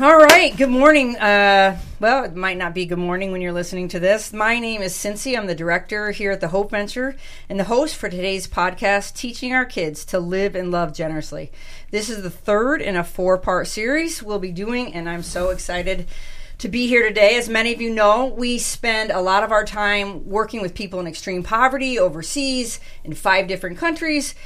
All right. Good morning. Uh, well, it might not be good morning when you're listening to this. My name is Cynci. I'm the director here at the Hope Venture and the host for today's podcast, Teaching Our Kids to Live and Love Generously. This is the third in a four part series we'll be doing, and I'm so excited to be here today. As many of you know, we spend a lot of our time working with people in extreme poverty overseas in five different countries.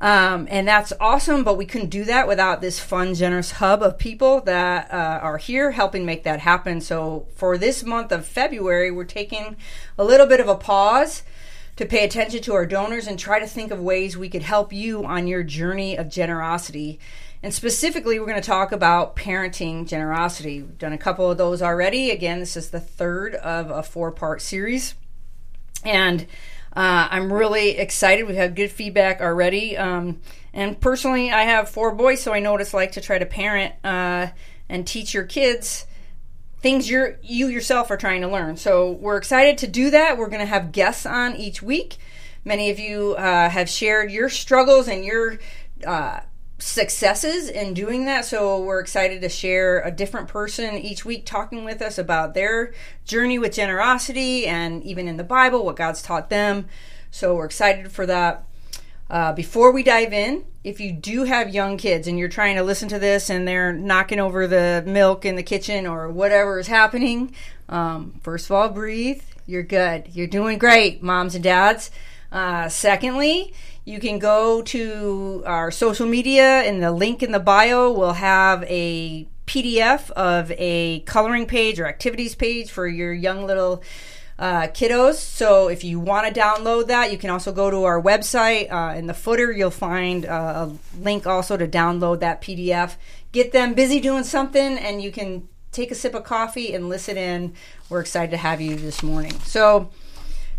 Um, and that's awesome, but we couldn't do that without this fun, generous hub of people that uh, are here helping make that happen. So, for this month of February, we're taking a little bit of a pause to pay attention to our donors and try to think of ways we could help you on your journey of generosity. And specifically, we're going to talk about parenting generosity. We've done a couple of those already. Again, this is the third of a four part series. And uh, I'm really excited. We've had good feedback already. Um, and personally, I have four boys, so I know what it's like to try to parent uh, and teach your kids things you're, you yourself are trying to learn. So we're excited to do that. We're going to have guests on each week. Many of you uh, have shared your struggles and your uh, successes in doing that. So we're excited to share a different person each week talking with us about their journey with generosity and even in the Bible, what God's taught them. So we're excited for that. Uh, before we dive in, if you do have young kids and you're trying to listen to this and they're knocking over the milk in the kitchen or whatever is happening, um, first of all, breathe. You're good. You're doing great, moms and dads. Uh, secondly, you can go to our social media, and the link in the bio will have a PDF of a coloring page or activities page for your young little uh, kiddos. So if you want to download that, you can also go to our website. Uh, in the footer, you'll find uh, a link also to download that PDF. Get them busy doing something, and you can take a sip of coffee and listen in. We're excited to have you this morning. So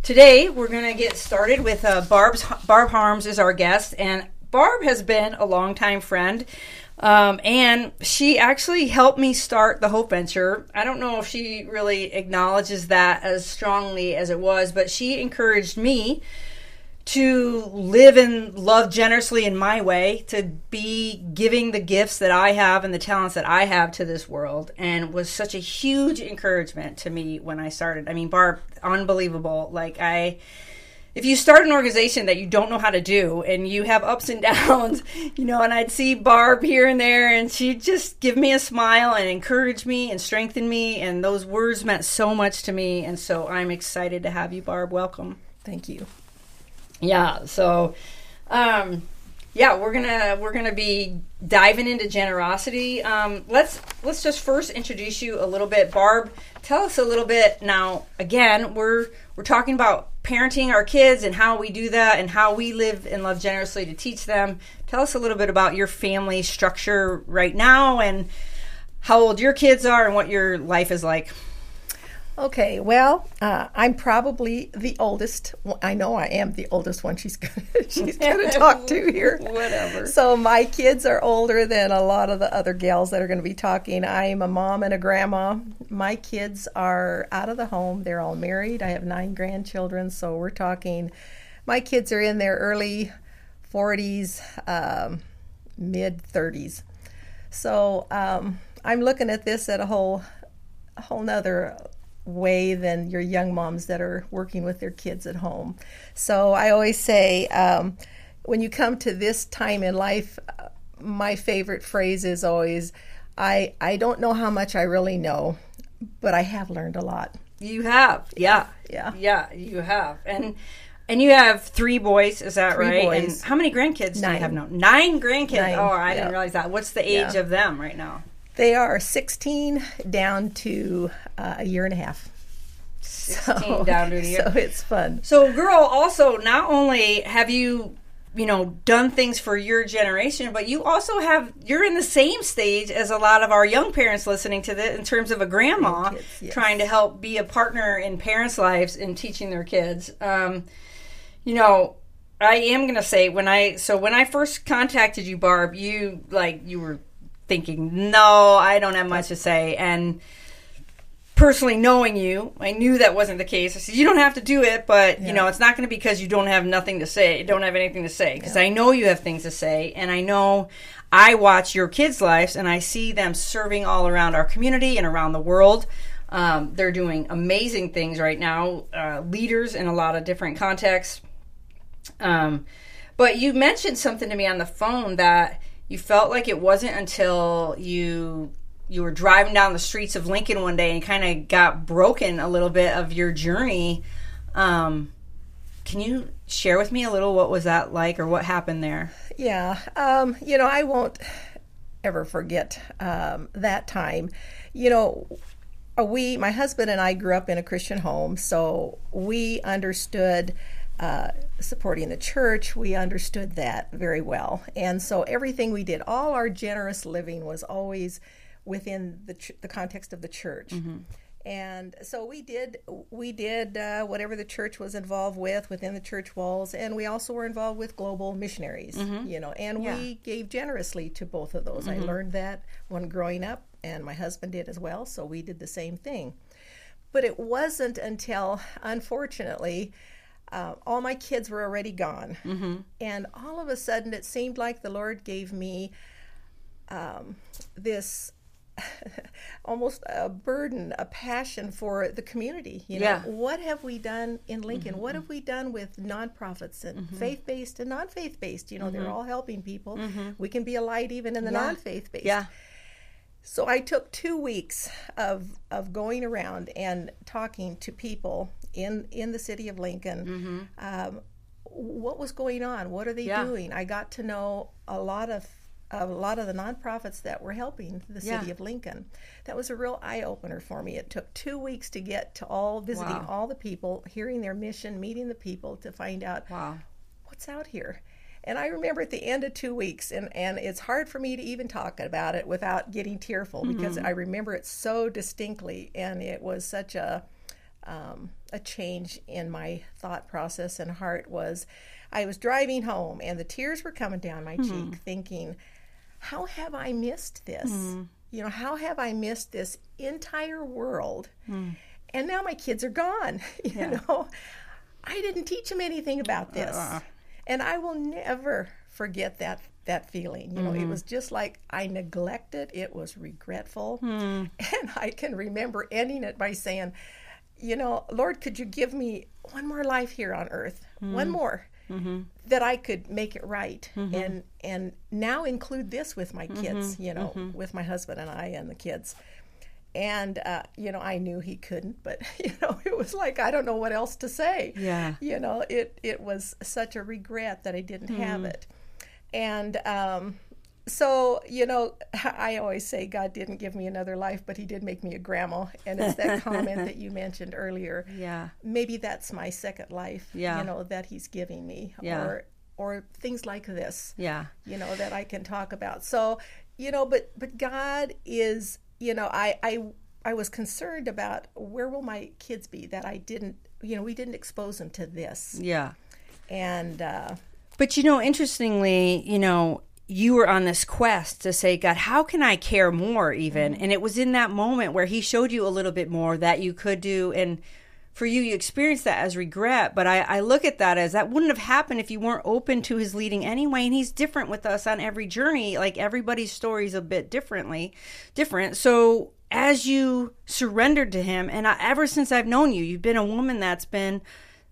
Today, we're going to get started with uh, Barb's, Barb Harms is our guest, and Barb has been a longtime friend. Um, and she actually helped me start the Hope Venture. I don't know if she really acknowledges that as strongly as it was, but she encouraged me to live and love generously in my way, to be giving the gifts that I have and the talents that I have to this world, and was such a huge encouragement to me when I started. I mean, Barb, unbelievable. Like, I. If you start an organization that you don't know how to do and you have ups and downs, you know, and I'd see Barb here and there and she'd just give me a smile and encourage me and strengthen me. And those words meant so much to me. And so I'm excited to have you, Barb. Welcome. Thank you. Yeah. So, um, yeah, we're gonna we're gonna be diving into generosity. Um, let's let's just first introduce you a little bit, Barb. Tell us a little bit now. Again, we're we're talking about parenting our kids and how we do that and how we live and love generously to teach them. Tell us a little bit about your family structure right now and how old your kids are and what your life is like. Okay, well, uh, I'm probably the oldest. I know I am the oldest one. She's gonna, she's going to talk to here. Whatever. So my kids are older than a lot of the other gals that are going to be talking. I'm a mom and a grandma. My kids are out of the home. They're all married. I have nine grandchildren. So we're talking. My kids are in their early 40s, um, mid 30s. So um, I'm looking at this at a whole, a whole nother way than your young moms that are working with their kids at home. So I always say, um, when you come to this time in life, uh, my favorite phrase is always, I, I don't know how much I really know, but I have learned a lot. You have, yeah, yeah, yeah, you have, and and you have three boys, is that three right? Boys. And how many grandkids Nine. do you have now? Nine grandkids. Oh, I yeah. didn't realize that. What's the age Yeah. of them right now? They are 16 down to uh, a year and a half. 16 down to a year. So it's fun. So, girl, also not only have you, you know, done things for your generation, but you also have you're in the same stage as a lot of our young parents listening to this in terms of a grandma Grandkids, yes. trying to help be a partner in parents' lives in teaching their kids. Um, you know, I am gonna say when I so when I first contacted you, Barb, you like you were thinking, no, I don't have much to say, and personally knowing you, I knew that wasn't the case. I said, you don't have to do it, but Yeah. you know, it's not going to be because you don't have nothing to say, don't have anything to say. Because I know you have things to say, and I know I watch your kids' lives, and I see them serving all around our community and around the world. Um, they're doing amazing things right now, uh, leaders in a lot of different contexts. Um, but you mentioned something to me on the phone that you felt like it wasn't until you you were driving down the streets of Lincoln one day and kind of got broken a little bit of your journey. Um, can you share with me a little what was that like or what happened there? Yeah, um, you know, I won't ever forget um, that time. You know, we, my husband and I, grew up in a Christian home, so we understood uh, supporting the church. We understood that very well, and so everything we did, all our generous living, was always within the ch- the context of the church. And so we did we did uh, whatever the church was involved with within the church walls, and we also were involved with global missionaries, you know, and Yeah. we gave generously to both of those. I learned that when growing up, and my husband did as well, so we did the same thing. But it wasn't until, unfortunately, uh, all my kids were already gone, and all of a sudden it seemed like the Lord gave me um, this almost a burden, a passion for the community. You know, Yeah. Mm-hmm, what have we done in Lincoln? What have we done with nonprofits and faith based and non faith based? You know, they're all helping people. We can be a light even in the Mm-hmm. Yeah. non faith based. Yeah. So I took two weeks of of going around and talking to people in in the city of Lincoln. Um, what was going on? What are they Yeah. doing? I got to know a lot of a lot of the nonprofits that were helping the city Yeah. of Lincoln. That was a real eye opener for me. It took two weeks to get to all visiting Wow. all the people, hearing their mission, meeting the people to find out Wow. what's out here. And I remember at the end of two weeks, and, and it's hard for me to even talk about it without getting tearful because mm-hmm. I remember it so distinctly, and it was such a um, a change in my thought process and heart. Was I was driving home, and the tears were coming down my mm-hmm. cheek, thinking, "How have I missed this? Mm-hmm. You know, how have I missed this entire world?" Mm. And now my kids are gone. You know, I didn't teach them anything about this uh-uh. And I will never forget that that feeling. You know, it was mm-hmm. just like I neglected. It was regretful, hmm. and I can remember ending it by saying, "You know, Lord, could you give me one more life here on earth? Hmm. One more." Mm-hmm. That I could make it right, mm-hmm. and and now include this with my kids, you know, with my husband and I and the kids, and uh, you know I knew he couldn't, but you know it was like I don't know what else to say Yeah. you know it it was such a regret that i didn't have it and um so you know i always say god didn't give me another life but he did make me a grandma and it's that comment that you mentioned earlier Yeah. maybe that's my second life Yeah. you know that he's giving me Yeah. or or things like this Yeah. you know that I can talk about. So, you know, but but God is, you know, I I I was concerned about where will my kids be that I didn't, you know, we didn't expose them to this. Yeah. And uh But you know, interestingly, you know, you were on this quest to say, God, how can I care more even? And it was in that moment where he showed you a little bit more that you could do. And for you, you experience that as regret. But I, I look at that as that wouldn't have happened if you weren't open to his leading anyway. And he's different with us on every journey. Like everybody's story is a bit differently, different. So as you surrendered to him, and I, ever since I've known you, you've been a woman that's been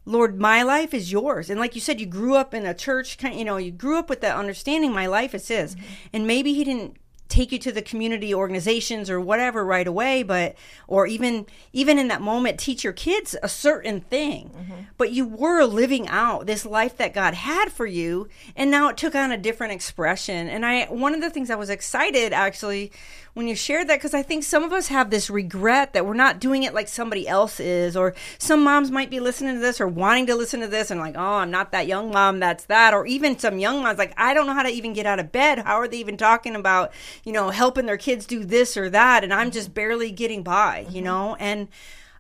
Lord, my life is yours. And like you said, you grew up in a church, kind you know, you grew up with that understanding my life is his. Mm-hmm. And maybe he didn't take you to the community organizations or whatever right away, but or even even in that moment teach your kids a certain thing. Mm-hmm. But you were living out this life that God had for you, and now it took on a different expression. And I one of the things I was excited actually when you shared that because I think some of us have this regret that we're not doing it like somebody else is, or some moms might be listening to this or wanting to listen to this and like, oh, I'm not that young mom, that's that, or even some young moms like, I don't know how to even get out of bed. How are they even talking about, you know, helping their kids do this or that, and I'm just mm-hmm. barely getting by, you mm-hmm. know, and.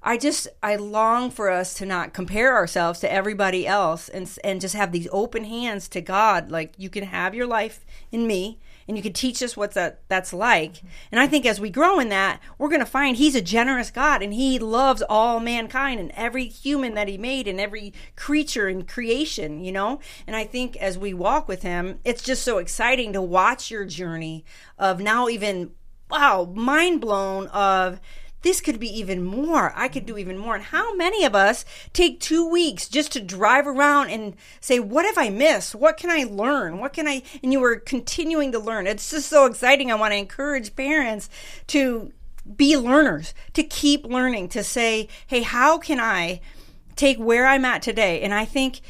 I just I long for us to not compare ourselves to everybody else and and just have these open hands to God like you can have your life in me and you can teach us what that that's like. And I think as we grow in that, we're going to find He's a generous God, and He loves all mankind and every human that He made and every creature in creation. You know, and I think as we walk with Him, it's just so exciting to watch your journey of now even wow, mind blown of this could be even more. I could do even more. And how many of us take two weeks just to drive around and say, What have I missed? What can I learn? What can I? And you are continuing to learn. It's just so exciting. I want to encourage parents to be learners, to keep learning, to say, Hey, how can I take where I'm at today? And I think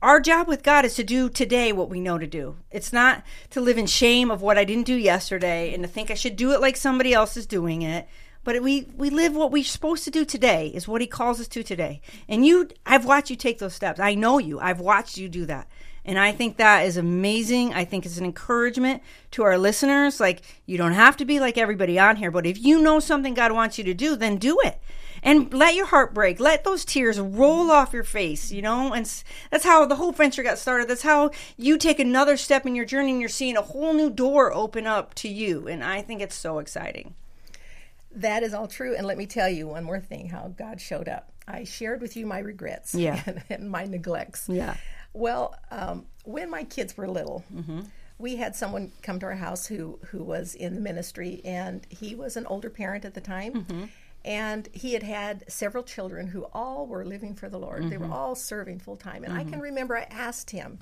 our job with God is to do today what we know to do. It's not to live in shame of what I didn't do yesterday and to think I should do it like somebody else is doing it. But we, we live what we're supposed to do today, is what he calls us to today. And you, I've watched you take those steps. I know you. I've watched you do that. And I think that is amazing. I think it's an encouragement to our listeners. Like, you don't have to be like everybody on here, but if you know something God wants you to do, then do it and let your heart break. Let those tears roll off your face, you know? And that's how the whole venture got started. That's how you take another step in your journey and you're seeing a whole new door open up to you. And I think it's so exciting. That is all true. And let me tell you one more thing how God showed up. I shared with you my regrets yeah. and, and my neglects. Yeah. Well, um, when my kids were little, mm-hmm. we had someone come to our house who, who was in the ministry, and he was an older parent at the time. Mm-hmm and he had had several children who all were living for the Lord. Mm-hmm. They were mm-hmm. all serving full time. And. I can mm-hmm. remember I asked him,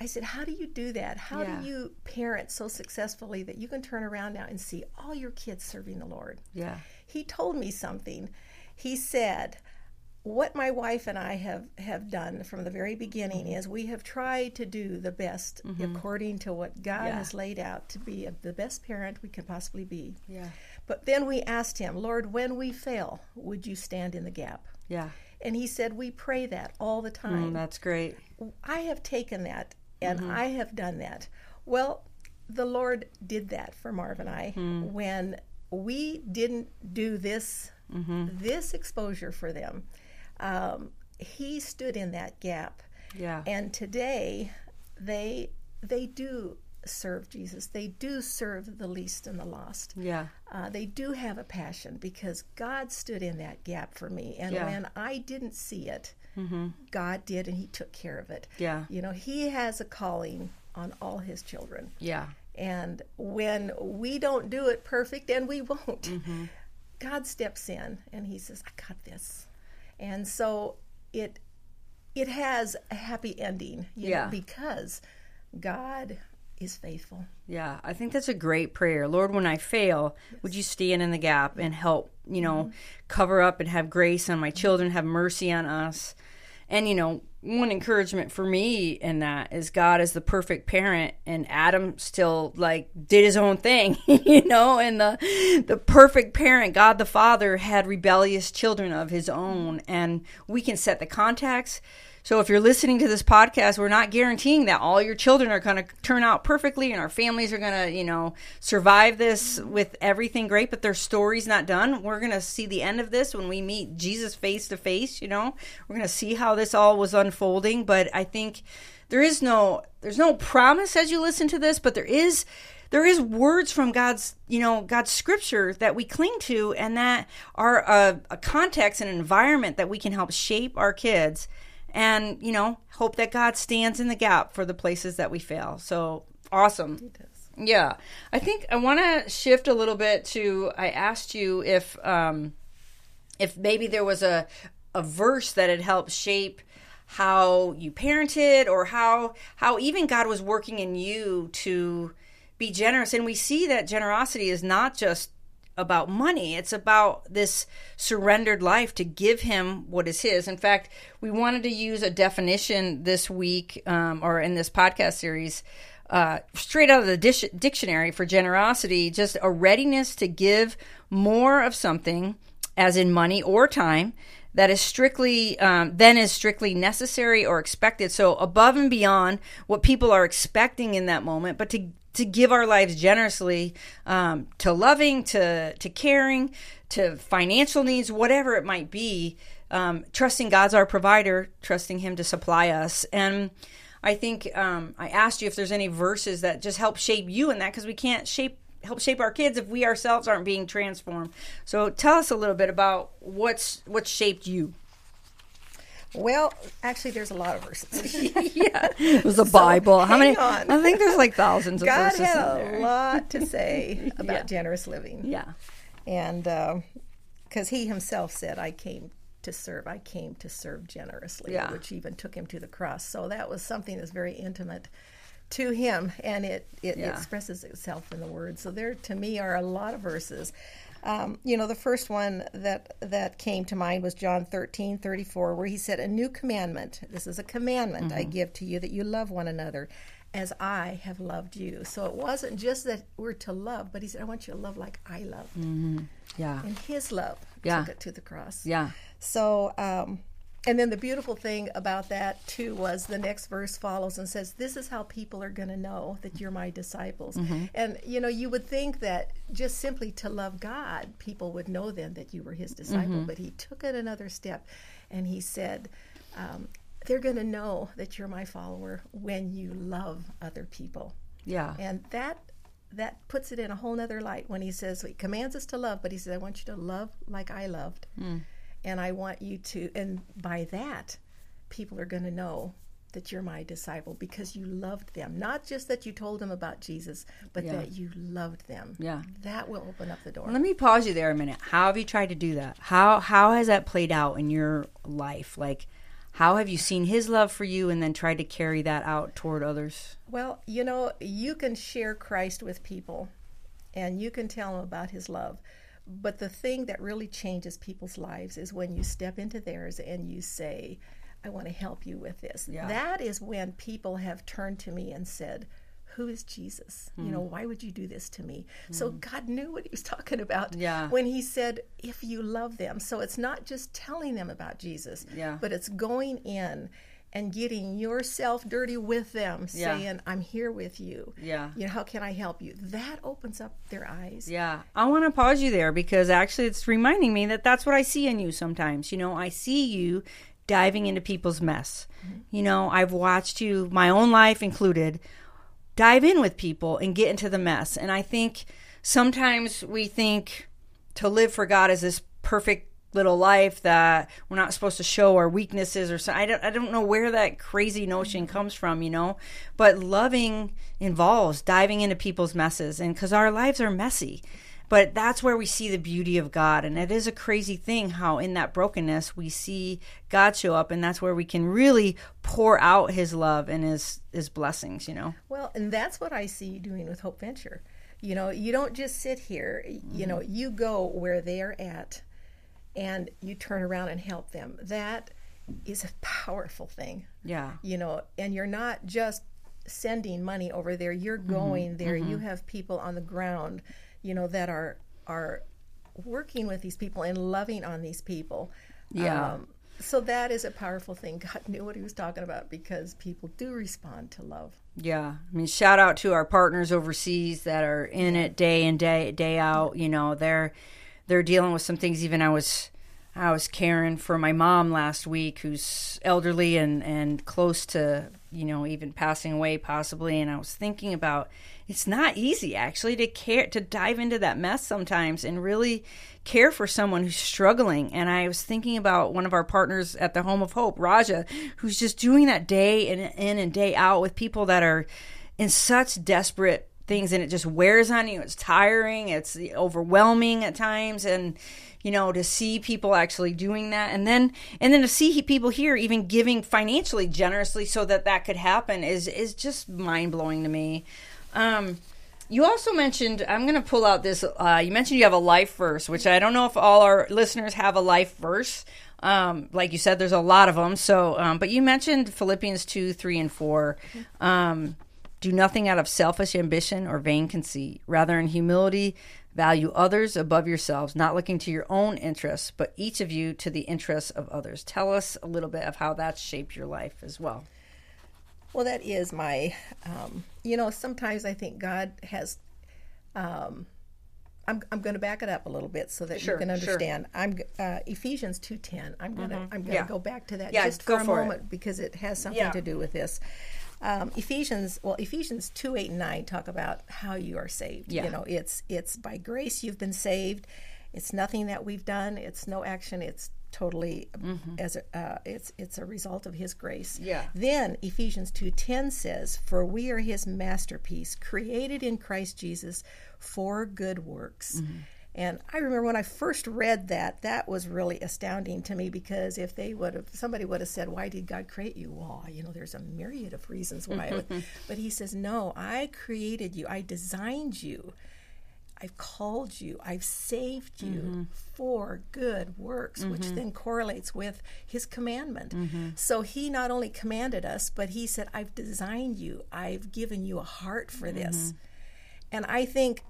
I said, How do you do that? How yeah. do you parent so successfully that you can turn around now and see all your kids serving the Lord? Yeah. He told me something. He said, what my wife and I have, have done from the very beginning mm-hmm. is we have tried to do the best mm-hmm. according to what God yeah. has laid out to be the best parent we can possibly be. Yeah. But then we asked him, Lord, when we fail, would you stand in the gap? Yeah. And he said, We pray that all the time. Mm, that's great. I have taken that and mm-hmm. I have done that. Well, the Lord did that for Marv and I mm. when we didn't do this mm-hmm. this exposure for them. Um, he stood in that gap. Yeah. And today they they do serve Jesus. They do serve the least and the lost. Yeah. Uh, they do have a passion because God stood in that gap for me. And yeah. when I didn't see it, mm-hmm. God did and He took care of it. Yeah. You know, He has a calling on all His children. Yeah. And when we don't do it perfect, and we won't, mm-hmm. God steps in and He says, I got this. And so it it has a happy ending, yeah. Know, because God is faithful. Yeah, I think that's a great prayer. Lord, when I fail, yes. would you stand in the gap and help, you know, mm-hmm. cover up and have grace on my children, have mercy on us. And, you know, one encouragement for me in that is God is the perfect parent and Adam still like did his own thing, you know, and the the perfect parent, God the Father had rebellious children of his own and we can set the context so if you're listening to this podcast, we're not guaranteeing that all your children are going to turn out perfectly and our families are going to, you know, survive this with everything great, but their story's not done. We're going to see the end of this when we meet Jesus face to face, you know. We're going to see how this all was unfolding, but I think there is no there's no promise as you listen to this, but there is there is words from God's, you know, God's scripture that we cling to and that are a, a context and environment that we can help shape our kids and you know hope that god stands in the gap for the places that we fail. So awesome. Yeah. I think i want to shift a little bit to i asked you if um if maybe there was a a verse that had helped shape how you parented or how how even god was working in you to be generous. And we see that generosity is not just about money. It's about this surrendered life to give him what is his. In fact, we wanted to use a definition this week um, or in this podcast series. Uh, straight out of the dish- dictionary for generosity, just a readiness to give more of something, as in money or time, that is strictly um, then is strictly necessary or expected. So above and beyond what people are expecting in that moment, but to to give our lives generously um, to loving, to to caring, to financial needs, whatever it might be. Um, trusting God's our provider, trusting Him to supply us. And I think um, I asked you if there's any verses that just help shape you in that because we can't shape help shape our kids if we ourselves aren't being transformed. So tell us a little bit about what's what's shaped you. Well, actually, there's a lot of verses. yeah, it was a Bible. How many? on. I think there's like thousands of God verses had in a lot to say about Yeah. generous living. Yeah, And uh, because he himself said, I came to serve, I came to serve generously, Yeah. which even took him to the cross. So that was something that's very intimate to him, and it, it Yeah. expresses itself in the word. So there, to me, are a lot of verses. Um, you know, the first one that that came to mind was John 13, 34, where he said, A new commandment, this is a commandment I give to you, that you love one another as I have loved you. So it wasn't just that we're to love, but he said, I want you to love like I love. yeah, And his love Yeah. took it to the cross. yeah, So, um, and then the beautiful thing about that too was the next verse follows and says, "This is how people are going to know that you're my disciples." Mm-hmm. And you know, you would think that just simply to love God, people would know then that you were His disciple. Mm-hmm. But He took it another step, and He said. Um, they're going to know that you're my follower when you love other people yeah, and that that puts it in a whole nother light when he says he commands us to love but he says i want you to love like i loved and i want you to and by that people are going to know that you're my disciple because you loved them not just that you told them about jesus but Yeah. that you loved them Yeah. that will open up the door Let me pause you there a minute. How have you tried to do that? How how has that played out in your life? Like, how have you seen His love for you, and then tried to carry that out toward others? Well, you know, you can share Christ with people and you can tell them about his love. But the thing that really changes people's lives is when you step into theirs and you say, I want to help you with this. Yeah. That is when people have turned to me and said, who is Jesus? You Hmm. know, why would you do this to me? So God knew what he was talking about Yeah. when he said, if you love them. So it's not just telling them about Jesus, Yeah. but it's going in and getting yourself dirty with them, Yeah. saying, I'm here with you. Yeah. You know, how can I help you? That opens up their eyes. Yeah, I want to pause you there because actually it's reminding me that that's what I see in you sometimes. You know, I see you diving into people's mess. Mm-hmm. You know, I've watched you, my own life included, dive in with people and get into the mess. And I think sometimes we think to live for God is this perfect little life that we're not supposed to show our weaknesses or so I don't I don't know where that crazy notion mm-hmm. comes from, you know. But loving involves diving into people's messes and cuz our lives are messy. But that's where we see the beauty of God and it is a crazy thing how in that brokenness we see God show up and that's where we can really pour out his love and his his blessings, you know. Well, and that's what I see you doing with Hope Venture. You know, you don't just sit here, you mm-hmm. know, you go where they're at and you turn around and help them. That is a powerful thing. Yeah. you know, and you're not just sending money over there. You're Mm-hmm. going there. You have people on the ground, you know, that are are working with these people and loving on these people. Yeah. Um, so that is a powerful thing. God knew what He was talking about because people do respond to love. Yeah, I mean, shout out to our partners overseas that are in it day in day day out. You know, they're they're dealing with some things. Even I was I was caring for my mom last week, who's elderly and and close to you know even passing away possibly. And I was thinking about it's not easy actually to care to dive into that mess sometimes and really care for someone who's struggling. And I was thinking about one of our partners at the Home of Hope, Raja, who's just doing that day in, in and day out with people that are in such desperate things and it just wears on you. It's tiring, it's overwhelming at times and you know to see people actually doing that and then and then to see people here even giving financially generously so that that could happen is is just mind-blowing to me. Um you also mentioned, I'm going to pull out this. Uh, you mentioned you have a life verse, which I don't know if all our listeners have a life verse. Um, like you said, there's a lot of them. So, um, but you mentioned Philippians 2, 3, and 4. Um, do nothing out of selfish ambition or vain conceit. Rather, in humility, value others above yourselves, not looking to your own interests, but each of you to the interests of others. Tell us a little bit of how that's shaped your life as well. Well, that is my, um, you know, sometimes I think God has. Um, I'm, I'm going to back it up a little bit so that Sure, you can sure. understand. I'm uh, Ephesians two ten. I'm going to I'm going to Yeah. go back to that Yeah, just for a for it. moment because it has something Yeah. to do with this. Um, Ephesians, well, Ephesians two eight and nine talk about how you are saved. Yeah. You know, it's it's by grace you've been saved. It's nothing that we've done. It's no action. It's totally as a, uh, it's it's a result of His grace. Yeah. Then Ephesians two ten says, "For we are His masterpiece, created in Christ Jesus for good works." And I remember when I first read that, that was really astounding to me because if they would have, somebody would have said, Why did God create you? Well, you know, there's a myriad of reasons why. But he says, No, I created you, I designed you. I've called you, I've saved you mm-hmm. for good works, which mm-hmm. then correlates with his commandment. Mm-hmm. So he not only commanded us, but he said, I've designed you, I've given you a heart for this. And I think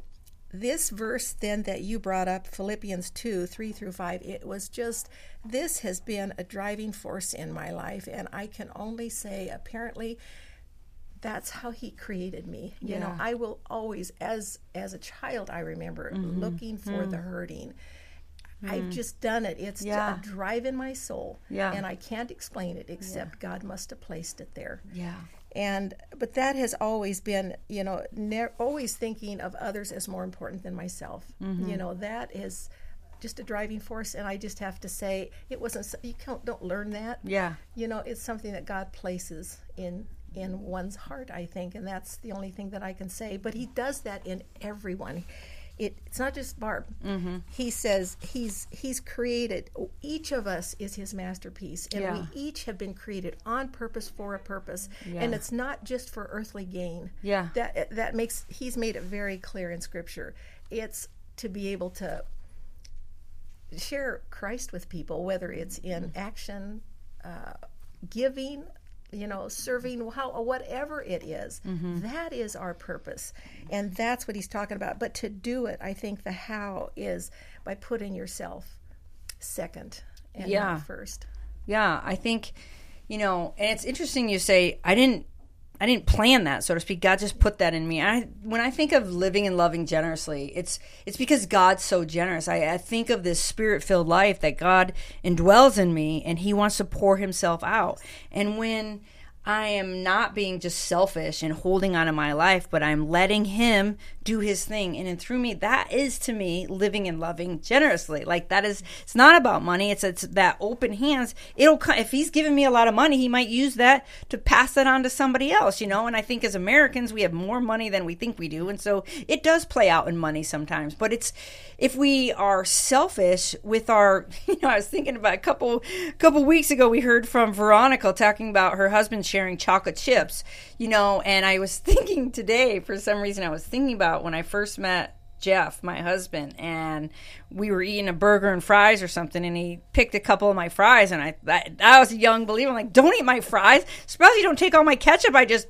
this verse then that you brought up, Philippians 2 3 through 5, it was just, this has been a driving force in my life. And I can only say, apparently, that's how he created me. You know i will always as as a child i remember mm-hmm. looking for the mm. hurting. I've mm. just done it. It's Yeah. a drive in my soul. Yeah. and i can't explain it except god must have placed it there. Yeah. And but that has always been you know ne- always thinking of others as more important than myself. Mm-hmm. You know that is just a driving force and i just have to say it wasn't you can't, don't learn that. Yeah. you know it's something that god places in in one's heart i think and that's the only thing that i can say. But he does that in everyone it, it's not just barb Mm-hmm. he says he's he's created each of us is his masterpiece and Yeah. we each have been created on purpose for a purpose Yeah. and it's not just for earthly gain Yeah. that that makes he's made it very clear in scripture it's to be able to share Christ with people, whether it's in action, uh, giving, you know, serving, how whatever it is, mm-hmm. that is our purpose, and that's what he's talking about. But to do it, I think the how is by putting yourself second and Yeah. not first. Yeah, I think you know, and it's interesting you say I didn't I didn't plan that, so to speak. God just put that in me. I when I think of living and loving generously, it's it's because God's so generous. I, I think of this spirit filled life that God indwells in me, and He wants to pour Himself out. And when I am not being just selfish and holding on to my life, but I'm letting Him do His thing in and through me. That is to me living and loving generously. Like that is, it's not about money. It's it's that open hands. It'll if He's giving me a lot of money, He might use that to pass that on to somebody else. You know. And I think as Americans, we have more money than we think we do, and so it does play out in money sometimes. But it's if we are selfish with our, you know, I was thinking about a couple couple weeks ago, we heard from Veronica talking about her husband sharing chocolate chips, you know, and I was thinking today, for some reason, I was thinking about when I first met Jeff, my husband, and we were eating a burger and fries or something, and he picked a couple of my fries, and I, I, I was a young believer. I'm like, don't eat my fries. Suppose you don't take all my ketchup. I just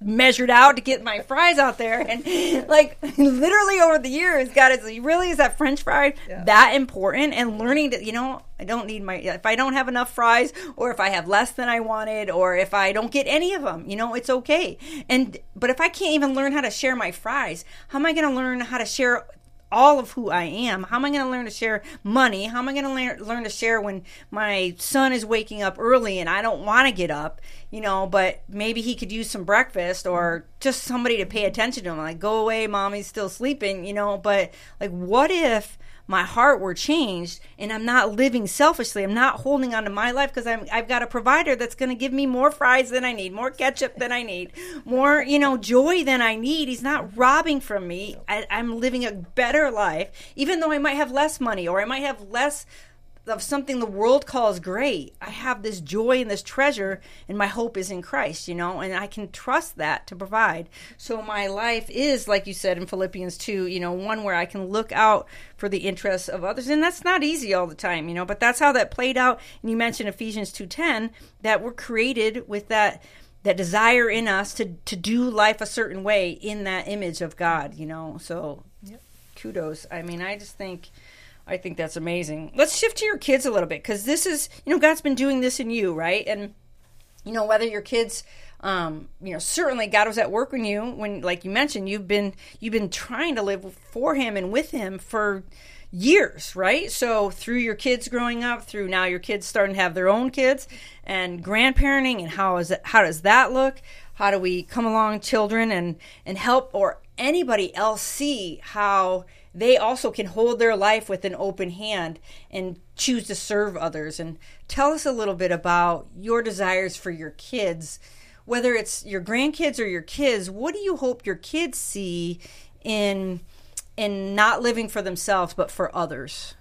measured out to get my fries out there. And like literally over the years god is really is that french fry that important and learning that you know i don't need my if i don't have enough fries or if i have less than i wanted or if i don't get any of them you know it's okay. And but if i can't even learn how to share my fries how am i going to learn how to share all of who I am. How am I going to learn to share money? How am I going to learn, learn to share when my son is waking up early and I don't want to get up, you know, but maybe he could use some breakfast or just somebody to pay attention to him. Like, go away, mommy's still sleeping, you know, but like, what if my heart were changed and I'm not living selfishly. I'm not holding on to my life because I've got a provider that's going to give me more fries than I need, more ketchup than I need, more you know joy than I need. He's not robbing from me. I, I'm living a better life, even though I might have less money or I might have less of something the world calls great. I have this joy and this treasure, and my hope is in Christ, you know, and I can trust that to provide. So my life is, like you said in Philippians 2, you know, one where I can look out for the interests of others. And that's not easy all the time, you know, but that's how that played out. And you mentioned Ephesians 2.10, that we're created with that that desire in us to to do life a certain way in that image of God, you know. So kudos. I mean, I just think I think that's amazing. Let's shift to your kids a little bit because this is, you know, God's been doing this in you, right? And you know, whether your kids, um, you know, certainly God was at work in you when, like you mentioned, you've been you've been trying to live for Him and with Him for years, right? So through your kids growing up, through now your kids starting to have their own kids, and grandparenting, and how is it? How does that look? how do we come along children and and help or anybody else see how they also can hold their life with an open hand and choose to serve others and tell us a little bit about your desires for your kids whether it's your grandkids or your kids what do you hope your kids see in in not living for themselves but for others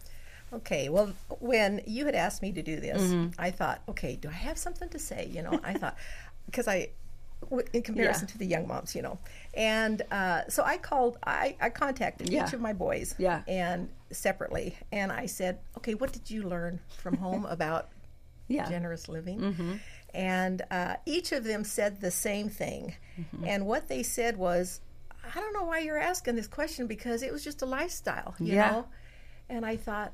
Okay, well, when you had asked me to do this, mm-hmm. I thought, okay, do I have something to say? You know, I thought, because I, in comparison yeah. to the young moms, you know, and uh, so I called, I, I contacted yeah. each of my boys, yeah, and separately, and I said, okay, what did you learn from home about yeah. generous living? Mm-hmm. And uh, each of them said the same thing, mm-hmm. and what they said was, I don't know why you're asking this question because it was just a lifestyle, you know, and I thought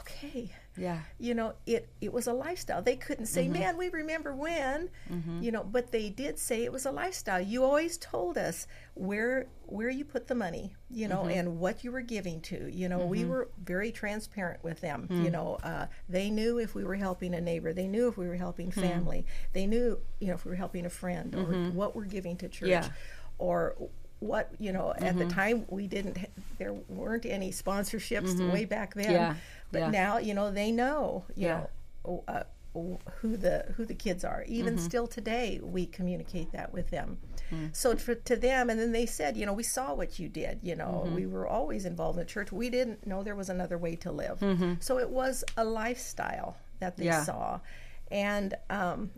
okay yeah you know it it was a lifestyle they couldn't say mm-hmm. man we remember when mm-hmm. you know but they did say it was a lifestyle you always told us where where you put the money you know mm-hmm. and what you were giving to you know we mm-hmm. were very transparent with them you mm. know uh, they knew if we were helping a neighbor they knew if we were helping mm. family they knew you know if we were helping a friend or mm-hmm. what we're giving to church yeah. or what you know at the time we didn't there weren't any sponsorships way back then yeah but yeah. now, you know, they know, you yeah. know, uh, who the who the kids are. Even mm-hmm. still today, we communicate that with them. Mm. So for, to them, and then they said, you know, we saw what you did. You know, mm-hmm. we were always involved in the church. We didn't know there was another way to live. Mm-hmm. So it was a lifestyle that they yeah. saw, and um,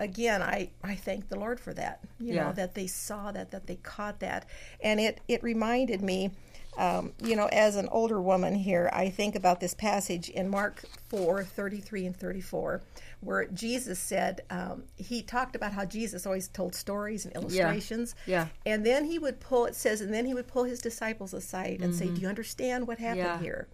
again, I, I thank the Lord for that. You yeah. know that they saw that, that they caught that, and it it reminded me um, you know, as an older woman here, I think about this passage in Mark 4 33 and 34, where Jesus said, um, he talked about how Jesus always told stories and illustrations. Yeah. yeah. And then he would pull, it says, and then he would pull his disciples aside and mm-hmm. say, Do you understand what happened yeah. here?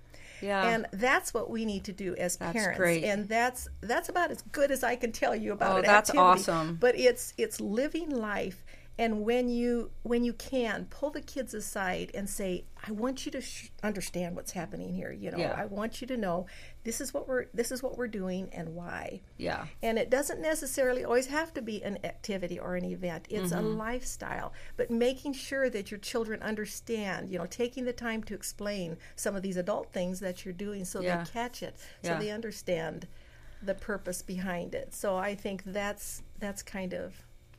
Yeah. And that's what we need to do as that's parents. Great. And that's that's about as good as I can tell you about oh, it. That's activity. awesome. But it's it's living life and when you when you can pull the kids aside and say i want you to sh- understand what's happening here you know yeah. i want you to know this is what we're this is what we're doing and why yeah and it doesn't necessarily always have to be an activity or an event it's mm-hmm. a lifestyle but making sure that your children understand you know taking the time to explain some of these adult things that you're doing so yeah. they catch it so yeah. they understand the purpose behind it so i think that's that's kind of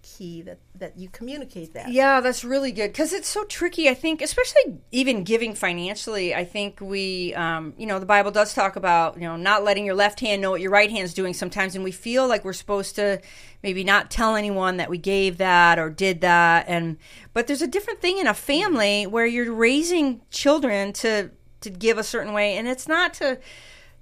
key that that you communicate that. Yeah that's really good because it's so tricky i think especially even giving financially i think we um, you know the bible does talk about you know not letting your left hand know what your right hand's doing sometimes and we feel like we're supposed to maybe not tell anyone that we gave that or did that and but there's a different thing in a family where you're raising children to to give a certain way and it's not to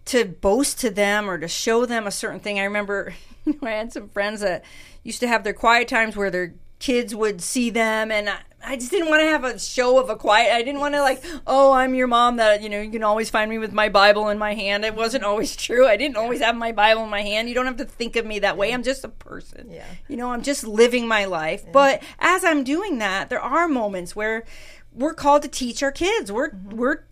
to boast to them or to show them a certain thing. I remember i had some friends that used to have their quiet times where their kids would see them and I, I just didn't want to have a show of a quiet I didn't want to like oh I'm your mom that you know you can always find me with my Bible in my hand. It wasn't always true I didn't always have my Bible in my hand. You don't have to think of me that way I'm just a person. Yeah. You know I'm just living my life yeah. but as I'm doing that there are moments where we're called to teach our kids. We're mm-hmm. we're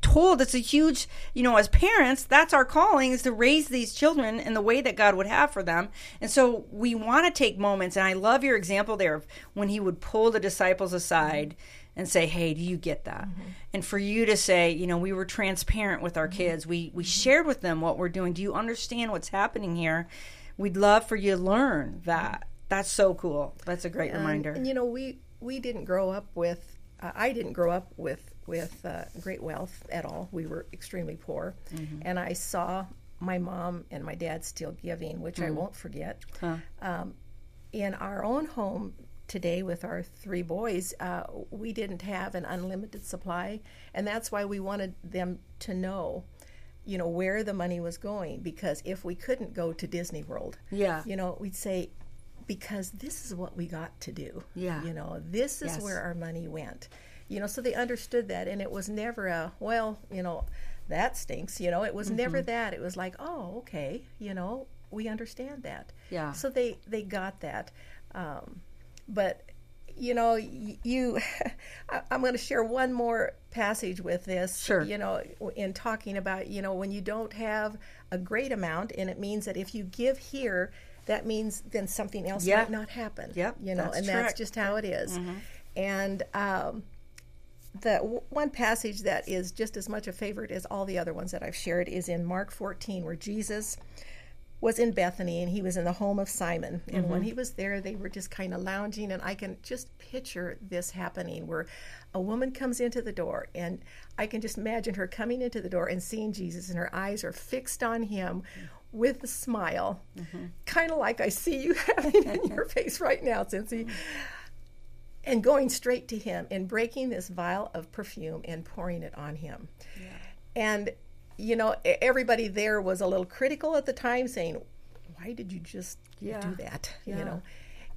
told it's a huge you know as parents that's our calling is to raise these children in the way that god would have for them. And so we want to take moments and i love your example there of when he would pull the disciples aside and say hey do you get that? Mm-hmm. and for you to say you know we were transparent with our mm-hmm. kids. We we shared with them what we're doing. Do you understand what's happening here? We'd love for you to learn that. That's so cool. That's a great reminder. and you know we we didn't grow up with uh, i didn't grow up with with uh, great wealth at all. We were extremely poor. Mm-hmm. And I saw my mom and my dad still giving, which mm. I won't forget. Huh. Um, in our own home today with our three boys, uh, we didn't have an unlimited supply. And that's why we wanted them to know you know where the money was going because if we couldn't go to Disney World yeah you know we'd say because this is what we got to do yeah you know this is yes. where our money went you know so they understood that and it was never a well you know that stinks you know it was mm-hmm. never that it was like oh okay you know we understand that yeah so they they got that um, but you know you i'm going to share one more passage with this sure you know in talking about you know when you don't have a great amount and it means that if you give here that means then something else Yeah. might not happen. Yep, you know, that's and correct. Mm-hmm. that's just how it is. And um, the w- one passage that is just as much a favorite as all the other ones that I've shared is in Mark 14, where Jesus was in Bethany and he was in the home of Simon. And when mm-hmm. he was there, they were just kind of lounging. And I can just picture this happening where a woman comes into the door, and I can just imagine her coming into the door and seeing Jesus, and her eyes are fixed on him with a smile, mm-hmm. kind of like I see you having in your face right now, Cynci mm-hmm. And going straight to him and breaking this vial of perfume and pouring it on him. And, you know, everybody there was a little critical at the time, saying, Why did you just Yeah. do that? Yeah. You know?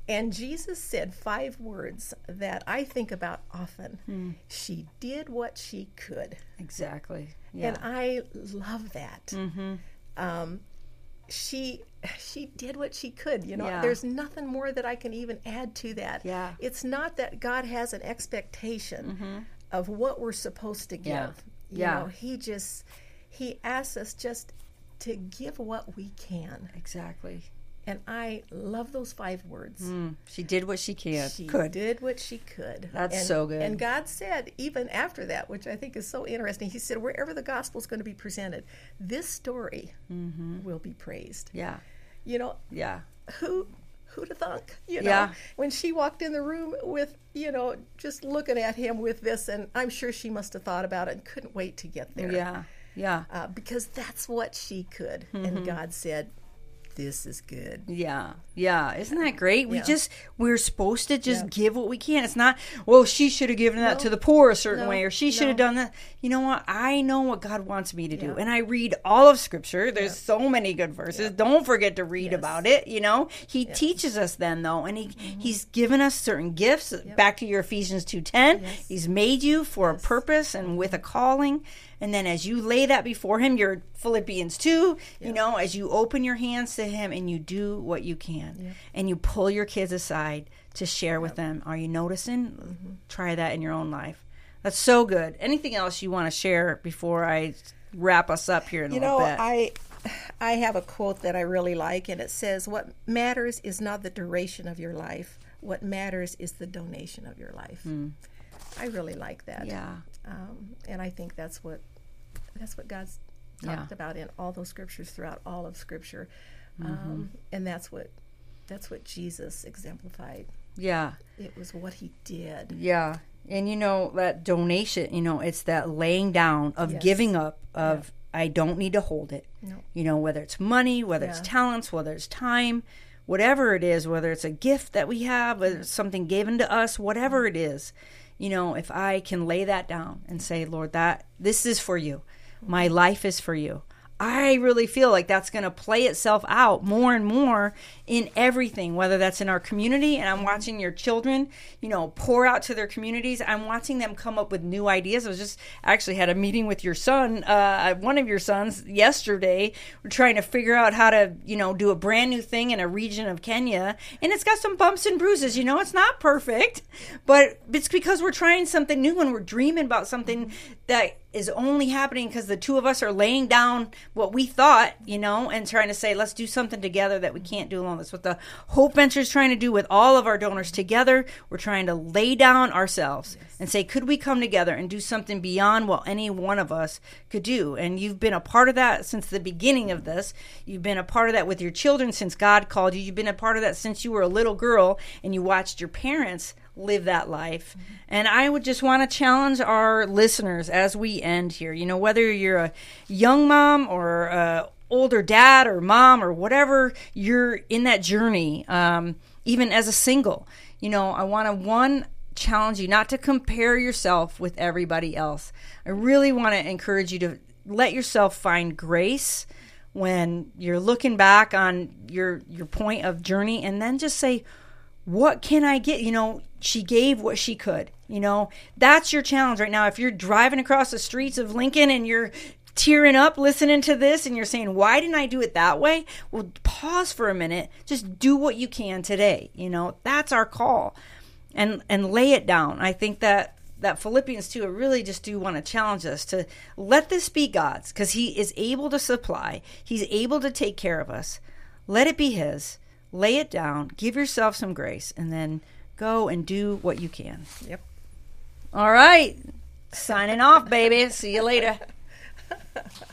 And Jesus said five words that I think about often. Hmm. She did what she could. Exactly. Yeah. And I love that. mm-hmm. Um, she she did what she could you know Yeah. there's nothing more that i can even add to that Yeah. it's not that god has an expectation of what we're supposed to give Mm-hmm. Yeah. you Yeah. know he just he asks us just to give what we can Exactly. And i love those five words Mm. She did what she can. she Could. did what she could. That's And- so good. And God said, even after that, which I think is so interesting, He said, wherever the gospel is going to be presented, this story Mm-hmm. will be praised. Yeah. You know, Yeah. who who to thunk? You know, Yeah. when she walked in the room with, you know, just looking at him with this, and I'm sure she must have thought about it and couldn't wait to get there. Yeah. Yeah. Uh, because that's what she could. Mm-hmm. And God said, this is good. Yeah, yeah. Isn't that great? We Yeah. just we're supposed to just Yeah. give what we can. It's not well, she should have given that No. to the poor a certain No. way, or she should have No. done that. You know what? I know what God wants me to do, Yeah. and I read all of Scripture. There's so many good verses. Don't forget to read Yes. about it. You know, He teaches us then though, and He Mm-hmm. He's given us certain gifts. Back to your Ephesians two ten. Yes. He's made you for a purpose and with a calling. And then as you lay that before him, you're Philippians 2, you know, as you open your hands to him and you do what you can and you pull your kids aside to share with them. Are you noticing? Mm-hmm. Try that in your own life. That's so good. Anything else you want to share before I wrap us up here in a You little know, bit? I I have a quote that I really like, and it says, "What matters is not the duration of your life. What matters is the donation of your life." I really like that. Yeah. um, and I think that's what that's what God's Yeah. talked about in all those scriptures throughout all of Scripture, Mm-hmm. um, and that's what that's what Jesus exemplified. Yeah. It was what He did. Yeah. And you know, that donation, you know, it's that laying down of Yes. giving up of I don't need to hold it. No. You know, whether it's money, whether it's talents, whether it's time, whatever it is, whether it's a gift that we have, whether it's something given to us, whatever it is, you know, if I can lay that down and say, Lord, that this is for you. My life is for you. I really feel like that's going to play itself out more and more in everything, whether that's in our community and I'm watching your children, you know, pour out to their communities. I'm watching them come up with new ideas. I was just actually had a meeting with your son, uh, one of your sons yesterday. We're trying to figure out how to, you know, do a brand new thing in a region of Kenya. And it's got some bumps and bruises, you know, it's not perfect, but it's because we're trying something new and we're dreaming about something that is only happening because the two of us are laying down what we thought, you know, and trying to say, let's do something together that we can't do alone. That's what the Hope Venture is trying to do with all of our donors together. We're trying to lay down ourselves and say, could we come together and do something beyond what any one of us could do? And you've been a part of that since the beginning of this. You've been a part of that with your children since God called you. You've been a part of that since you were a little girl and you watched your parents live that life. And I would just want to challenge our listeners as we end here. You know, whether you're a young mom or a older dad or mom or whatever you're in that journey, um, even as a single, you know, I want to one challenge you not to compare yourself with everybody else. I really want to encourage you to let yourself find grace when you're looking back on your your point of journey and then just say what can I get? You know, she gave what she could. You know, that's your challenge right now. If you're driving across the streets of Lincoln and you're tearing up listening to this and you're saying, why didn't I do it that way? Well, pause for a minute. Just do what you can today. You know, that's our call and, and lay it down. I think that that Philippians 2 I really just do want to challenge us to let this be God's because He is able to supply, He's able to take care of us. Let it be His. Lay it down, give yourself some grace, and then go and do what you can. Yep. All right. Signing off, baby. See you later.